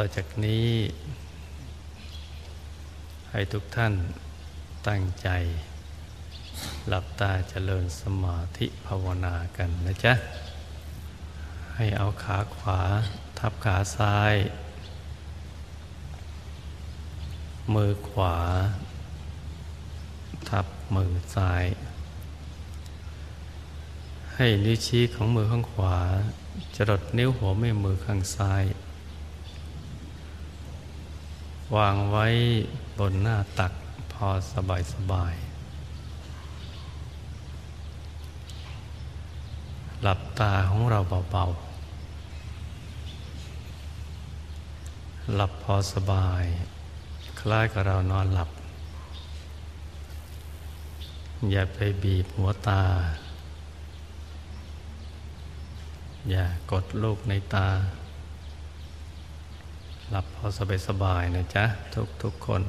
ต่อจากนี้ ให้ทุกท่านตั้งใจ หลับตาเจริญสมาธิภาวนากันนะจ๊ะ ให้เอาขาขวาทับขาซ้าย มือขวา ทับมือซ้าย ให้นิ้วชี้ของมือข้างขวาจรดนิ้วหัวแม่มือข้างซ้าย วางไว้บนหน้าตักพอสบายสบาย หลับตาของเราเบาๆ หลับพอสบาย คล้ายกับเรานอนหลับ อย่าไปบีบหัวตา อย่ากดลูกในตา หลับพอสบายสบายนะจ๊ะ ทุกทุกคน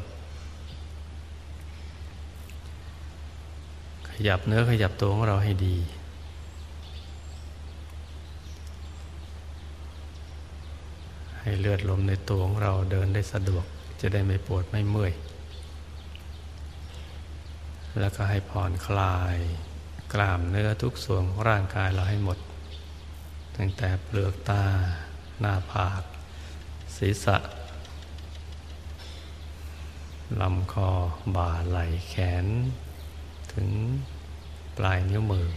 ขยับเนื้อขยับตัวของเราให้ดี ให้เลือดลมในตัวของเราเดินได้สะดวก จะได้ไม่ปวดไม่เมื่อย แล้วก็ให้ผ่อนคลายกล้ามเนื้อทุกส่วนของร่างกายเราให้หมด ตั้งแต่เปลือกตาหน้าผาก ศีรษะลำคอบ่าไหล่แขน ถึงปลายนิ้วมือ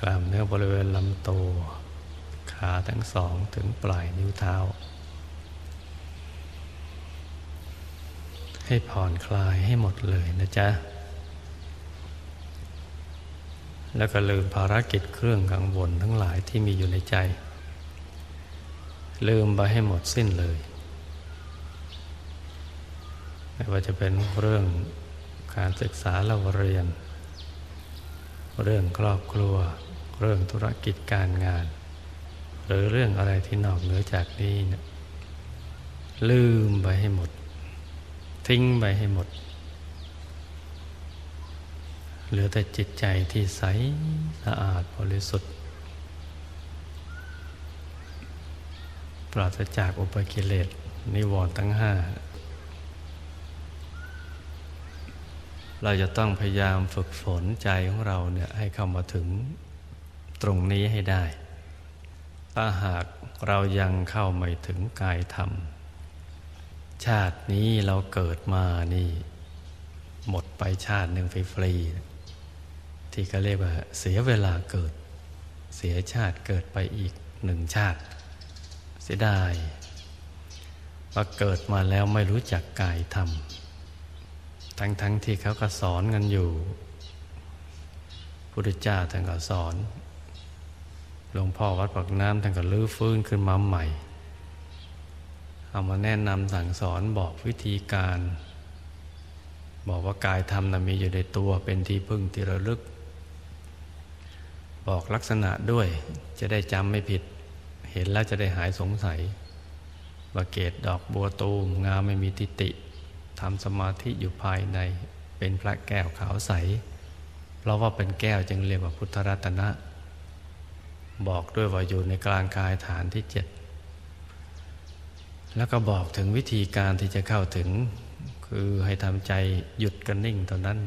กล้ามเนื้อบริเวณลำตัวขาทั้งสองถึงปลายนิ้วเท้า ให้ผ่อนคลายให้หมดเลยนะจ๊ะ แล้วก็ลืมภารกิจเครื่องกังวลทั้งหลายที่มีอยู่ในใจ ลืมไปให้หมดสิ้นเลยไม่ว่าจะเป็นเรื่องการศึกษาเราเรียน เรื่องครอบครัว เรื่องธุรกิจการงาน หรือเรื่องอะไรที่นอกเหนือจากนี้เนะลืมไปให้หมด ทิ้งไปให้หมด เหลือแต่จิตใจที่ใสสะอาดบริสุทธิ์ ปราศจากอุปกิเลสนิวรณ์ทั้งห้าเราจะต้องพยายามฝึกฝนใจของเราเนี่ยให้เข้ามาถึงตรงนี้ให้ได้ ถ้าหากเรายังเข้าไม่ถึงกายธรรม ชาตินี้เราเกิดมานี่ หมดไปชาติหนึ่งฟรีๆที่เขาเรียกว่าเสียเวลาเกิด เสียชาติเกิดไปอีกหนึ่งชาติ เสียดายว่าเกิดมาแล้วไม่รู้จักกายธรรม ทั้งๆทที่เขาก็สอนกันอยู่พุทธเจ้าท่านก็สอนหลวงพ่อวัดปากน้ำท่านก็ลื้อฟื้นขึ้นมาใหม่ เอามาแนะนำสั่งสอนบอกวิธีการ บอกว่ากายธรรมนะมีอยู่ในตัวเป็นที่พึ่งที่ระลึก บอกลักษณะด้วยจะได้จำไม่ผิด เห็นแล้วจะได้หายสงสัย ว่าเกตดอกบัวตูมงามไม่มีติติทำสมาธิอยู่ภายในเป็นพระแก้วขาวใส เพราะว่าเป็นแก้วจึงเรียกว่าพุทธรัตนะ บอกด้วยว่าอยู่ในกลางกายฐานที่เจ็ดแล้วก็บอกถึงวิธีการที่จะเข้าถึง คือให้ทำใจหยุดกันนิ่งตอนนั้น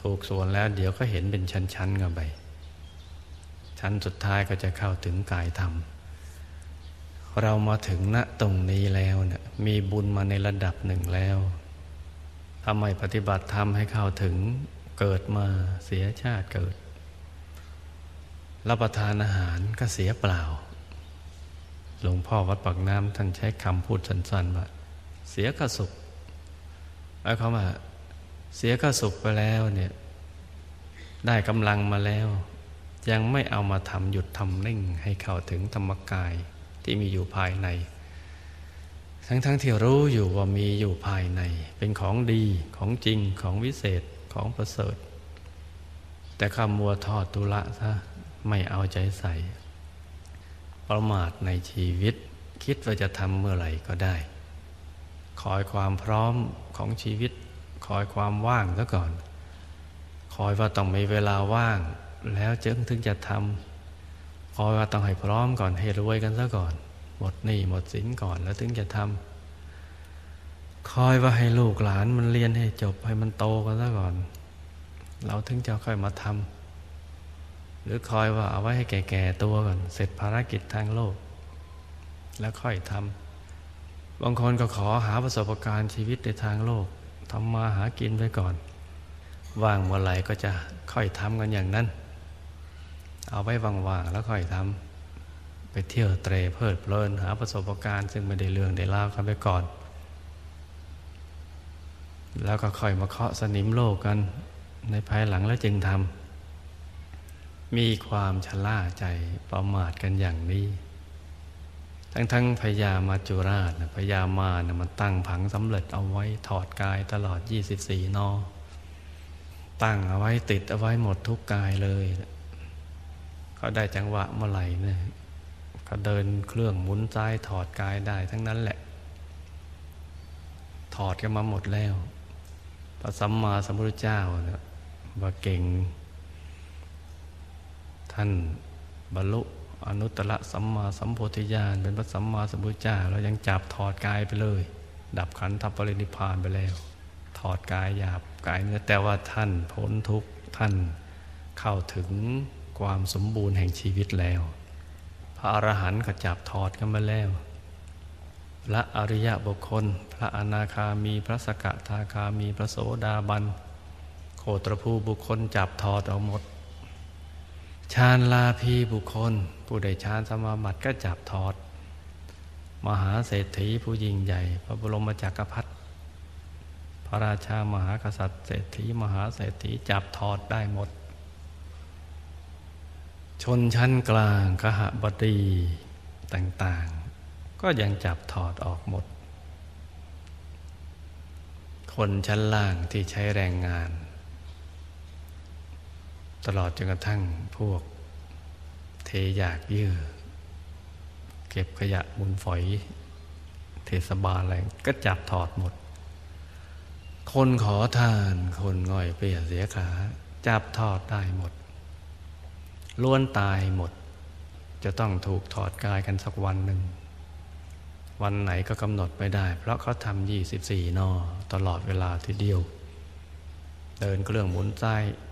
ถูกส่วนแล้วเดี๋ยวก็เห็นเป็นชั้นๆกันไป ชั้นสุดท้ายก็จะเข้าถึงกายธรรม เรามาถึงณตรงนี้แล้วเนะี่ยมีบุญมาในระดับหนึ่งแล้วทำไมปฏิบัติธรรมให้เข้าถึงเกิดมาเสียชาติเกิด รับประทานอาหารก็เสียเปล่า หลวงพ่อวัดปากน้ำท่านใช้คำพูดสั้นๆว่าเสียก็สุขแล้วเขาว่าเสียก็สุขไปแล้วเนี่ย ได้กำลังมาแล้ว ยังไม่เอามาทำหยุดทำนิ่งให้เข้าถึงธรรมกายที่มีอยู่ภายใน ทั้งๆทที่รู้อยู่ว่ามีอยู่ภายใน เป็นของดีของจริงของวิเศษของประเสริฐ แต่ข้ามัวทอดตุละซะไม่เอาใจใส่ ประมาทในชีวิต คิดว่าจะทำเมื่อไหร่ก็ได้ คอยความพร้อมของชีวิต คอยความว่างซะก่อน คอยว่าต้องมีเวลาว่าง แล้วจึงถึงจะทำคอยว่าต้องให้พร้อมก่อนให้รวยกันซะก่อน หมดหนี้หมดสินก่อนแล้วถึงจะทำคอยว่าให้ลูกหลานมันเรียนให้จบให้มันโตกันซะก่อน เราถึงจะค่อยมาทำหรือคอยว่าเอาไว้ให้แก่ๆตัวก่อน เสร็จภารกิจทางโลก แล้วค่อยทำบางคนก็ขอหาประสบการณ์ชีวิตในทางโลกทำมาหากินไปก่อนว่างเมื่อไหร่ก็จะค่อยทำกันอย่างนั้น เอาไว้ว่างๆแล้วค่อยทำไปเที่ยวเตรเพลิดเพลินหาประสบการณ์ซึ่งไม่ได้เรื่องได้ล่ากันไปก่อน แล้วก็ค่อยมาเคาะสนิมโลกกันในภายหลังแล้วจึงทำมีความชะล่าใจประมาทกันอย่างนี้ทั้งทั้งพญามาจุราชพญามานะมันตั้งผังสำเร็จเอาไว้ถอดกายตลอด 24 นอ ตั้งเอาไว้ติดเอาไว้หมดทุกกายเลย เขาได้จังหวะเมื่อไหร่เนี่ยก็เดินเครื่องหมุนซ้ายถอดกายได้ทั้งนั้นแหละ ถอดกันมาหมดแล้ว พระสัมมาสัมพุทธเจ้าเนี่ยว่าเก่ง ท่านบรรลุอนุตตรสัมมาสัมโพธิญาณเป็นพระสัมมาสัมพุทธเจ้าเรายังจับถอดกายไปเลย ดับขันธปรินิพานไปแล้ว ถอดกายหยาบกายเนื้อแต่ว่าท่านพ้นทุกข์ท่านเข้าถึง ความสมบูรณ์แห่งชีวิตแล้ว พระอรหันต์ก็จับถอดกันมาแล้ว พระอริยบุคคล พระอนาคามีพระสกทาคามีพระโสดาบันโคตรภูบุคคลจับถอดเอาหมดชาญลาภีบุคคล ผู้ใดชาญสมาบัติก็จับถอด มหาเศรษฐีผู้ยิ่งใหญ่ พระบรมจักรพรรดิพระราชามหากษัตริย์เศรษฐีมหาเศรษฐีจับถอดได้หมด ชนชั้นกลางกหบดีต่างๆ ก็ยังจับถอดออกหมด คนชั้นล่างที่ใช้แรงงาน ตลอดจนกระทั่งพวก เทอยากเยื่อ เก็บขยะมุนฝอย เทศบาลอะไรก็จับถอดหมด คนขอทานคนง่อยเปียเสียขา จับถอดได้หมด ล้วนตายหมด จะต้องถูกถอดกายกันสักวันหนึ่ง วันไหนก็กำหนดไม่ได้ เพราะเขาทำยี่สิบสี่นอตลอดเวลาทีเดียว เดินเครื่องหมุนใจ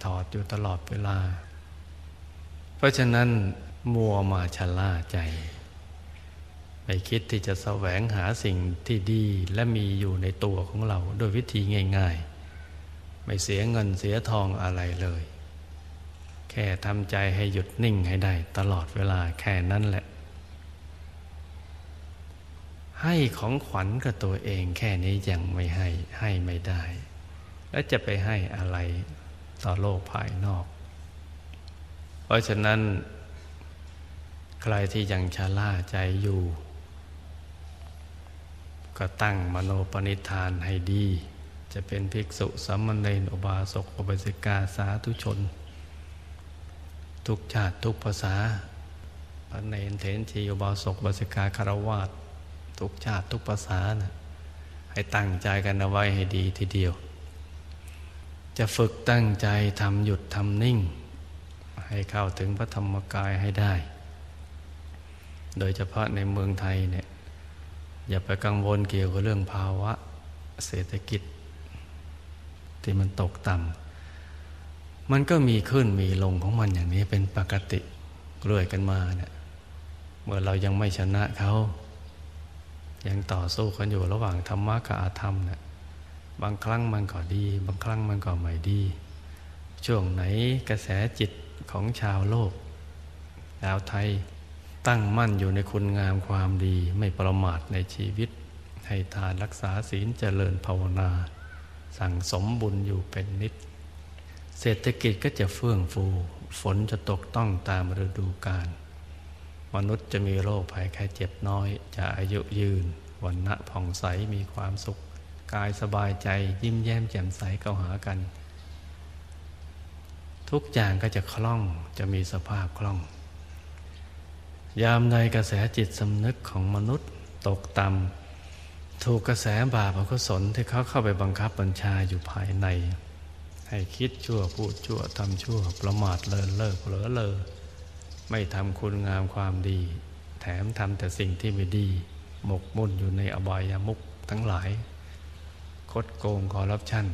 ถอดอยู่ตลอดเวลา เพราะฉะนั้นมัวมาชะล่าใจ ไม่คิดที่จะแสวงหาสิ่งที่ดีและมีอยู่ในตัวของเรา โดยวิธีง่าย ๆ ไม่เสียเงินเสียทองอะไรเลย แค่ทำใจให้หยุดนิ่งให้ได้ตลอดเวลาแค่นั้นแหละ ให้ของขวัญกับตัวเองแค่นี้ยังไม่ให้ให้ไม่ได้ แล้วจะไปให้อะไรต่อโลกภายนอก เพราะฉะนั้น ใครที่ยังชาล่าใจอยู่ ก็ตั้งมโนปณิธานให้ดี จะเป็นภิกษุสัมมเนรอุบาสกอุบาสิกาสาธุชน ทุกชาติทุกภาษาพระเนนเถนทีอุบาสกบาสิกาคารวาสทุกชาติทุกภาษานะให้ตั้งใจกันเอาไว้ให้ดีทีเดียว จะฝึกตั้งใจทำหยุดทำนิ่ง ให้เข้าถึงพระธรรมกายให้ได้ โดยเฉพาะในเมืองไทยเนี่ยอย่าไปกังวลเกี่ยวกับเรื่องภาวะ เศรษฐกิจ ที่มันตกต่ำ มันก็มีขึ้นมีลงของมันอย่างนี้เป็นปกติเรื่อยกันมาเนี่ยเมื่อเรายังไม่ชนะเขา ยังต่อสู้กันอยู่ระหว่างธรรมะกับอาธรรมเนี่ยบางครั้งมันก็ดี บางครั้งมันก็ไม่ดี ช่วงไหนกระแสจิตของชาวโลกชาวไทยตั้งมั่นอยู่ในคุณงามความดีไม่ประมาทในชีวิต ให้ทานรักษาศีลเจริญภาวนา สั่งสมบุญอยู่เป็นนิด เศรษฐกิจก็จะเฟื่องฟู ฝนจะตกต้องตามฤดูกาลมนุษย์จะมีโรคภัยแค่เจ็บน้อย จะอายุยืนวันณะผ่องใสมีความสุข กายสบายใจยิ้มแย้มแจ่มใสเข้าหากัน ทุกอย่างก็จะคล่องจะมีสภาพคล่อง ยามในกระแสจิตสำนึกของมนุษย์ตกต่ำถูกกระแสบาปอกุศลที่เขาเข้าไปบังคับบัญชาอยู่ภายใน ให้คิดชั่วพูดชั่วทำชั่วประมาทเลินเล่อเผลอเลอไม่ทำคุณงามความดี แถมทำแต่สิ่งที่ไม่ดี หมกมุ่นอยู่ในอบายามุขทั้งหลาย คดโกงคอร์รัปชัน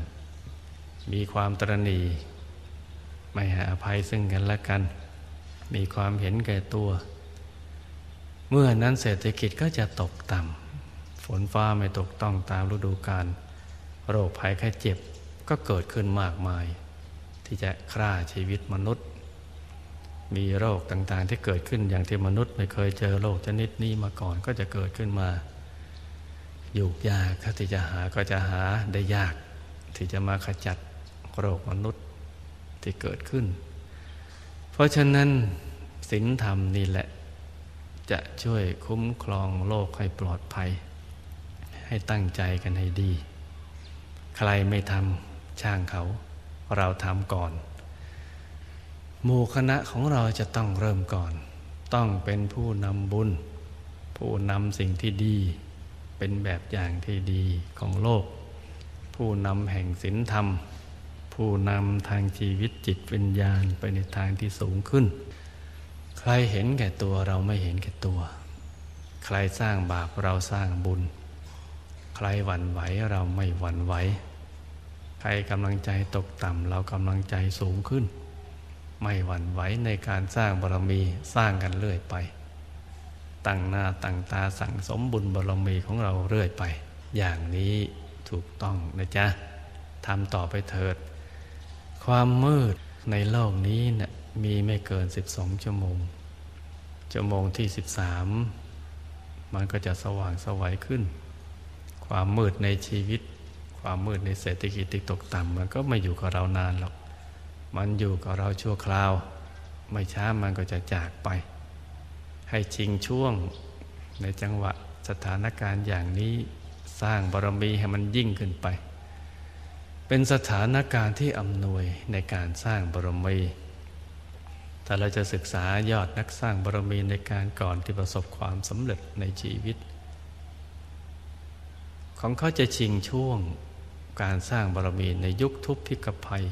มีความตรณีไม่ให้อภัยซึ่งกันและกัน มีความเห็นแก่ตัว เมื่อนั้นเศรษฐกิจก็จะตกต่ำฝนฟ้าไม่ตกต้องตามฤดูกาลโรคภัยแค่เจ็บ ก็เกิดขึ้นมากมาย ที่จะฆ่าชีวิตมนุษย์ มีโรคต่างๆที่เกิดขึ้นอย่างที่มนุษย์ ไม่เคยเจอโรคชนิดนี้มาก่อนก็จะเกิดขึ้นมา อยู่ยากถ้าที่จะหาก็จะหาได้ยาก ที่จะมาขจัดโรคมนุษย์ที่เกิดขึ้น เพราะฉะนั้นศีลธรรมนี่แหละ จะช่วยคุ้มครองโลกให้ปลอดภัย ให้ตั้งใจกันให้ดี ใครไม่ทำ ช่างเขา เราทำก่อน หมู่คณะของเราจะต้องเริ่มก่อน ต้องเป็นผู้นำบุญ ผู้นำสิ่งที่ดี เป็นแบบอย่างที่ดีของโลก ผู้นำแห่งศีลธรรม ผู้นำทางชีวิตจิตวิญญาณไปในทางที่สูงขึ้น ใครเห็นแก่ตัวเราไม่เห็นแก่ตัว ใครสร้างบาปเราสร้างบุญ ใครหวั่นไหวเราไม่หวั่นไหว ใครกำลังใจตกต่ำเรากำลังใจสูงขึ้น ไม่หวั่นไหวในการสร้างบารมีสร้างกันเรื่อยไป ตั้งหน้าตั้งตาสั่งสมบุญบารมีของเราเรื่อยไป อย่างนี้ถูกต้องนะจ๊ะทำต่อไปเถิด ความมืดในโลกนี้นะ่ยมีไม่เกิน 12 ชั่วโมง ชั่วโมงที่ 13 มันก็จะสว่างสวัยขึ้น ความมืดในชีวิต ความมืดในเศรษฐกิจที่ตกต่ำมันก็ไม่อยู่กับเรานานหรอก มันอยู่กับเราชั่วคราว ไม่ช้ามันก็จะจากไป ให้ชิงช่วงในจังหวะสถานการณ์อย่างนี้สร้างบารมีให้มันยิ่งขึ้นไป เป็นสถานการณ์ที่อำนวยในการสร้างบารมีถ้าเราจะศึกษายอดนักสร้างบารมีในการก่อนที่ประสบความสำเร็จในชีวิต ของเขาจะชิงช่วง การสร้างบารมีในยุคทุพพิกภัย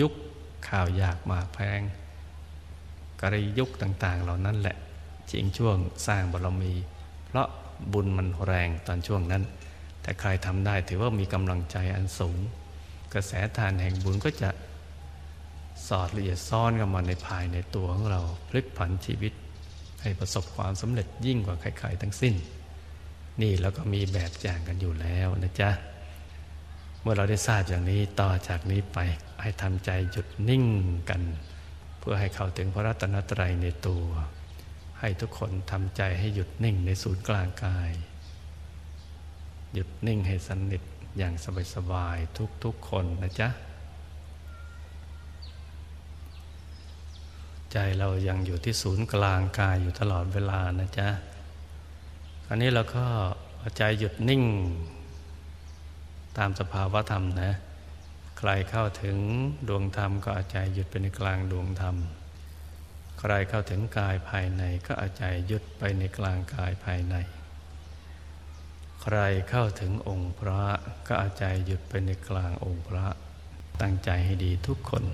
ยุคข่าวยากมากแพงกรยุคต่าง ๆ เหล่านั้นแหละชิงช่วงสร้างบารมี เพราะบุญมันแรงตอนช่วงนั้น แต่ใครทำได้ถือว่ามีกำลังใจอันสูง กระแสทานแห่งบุญก็จะสอดละเอียดซ่อนกันมาในภายในตัวของเราพลิกผันชีวิต ให้ประสบความสำเร็จยิ่งกว่าใครๆทั้งสิ้น นี่เราก็มีแบบอย่างกันอยู่แล้วนะจ๊ะ เมื่อเราได้ทราบอย่างนี้ต่อจากนี้ไปให้ทำใจหยุดนิ่งกัน เพื่อให้เข้าถึงพระรัตนตรัยในตัว ให้ทุกคนทำใจให้หยุดนิ่งในศูนย์กลางกาย หยุดนิ่งให้สนิทอย่างสบายๆทุกๆคนนะจ๊ะ ใจเรายังอยู่ที่ศูนย์กลางกายอยู่ตลอดเวลานะจ๊ะ คราวนี้เราก็ใจหยุดนิ่ง ตามสภาวะธรรมนะ ใครเข้าถึงดวงธรรมก็อาใจหยุดไปในกลางดวงธรรม ใครเข้าถึงกายภายในก็อาใจหยุดไปในกลางกายภายใน ใครเข้าถึงองค์พระก็อาใจหยุดไปในกลางองค์พระ ตั้งใจให้ดีทุกคน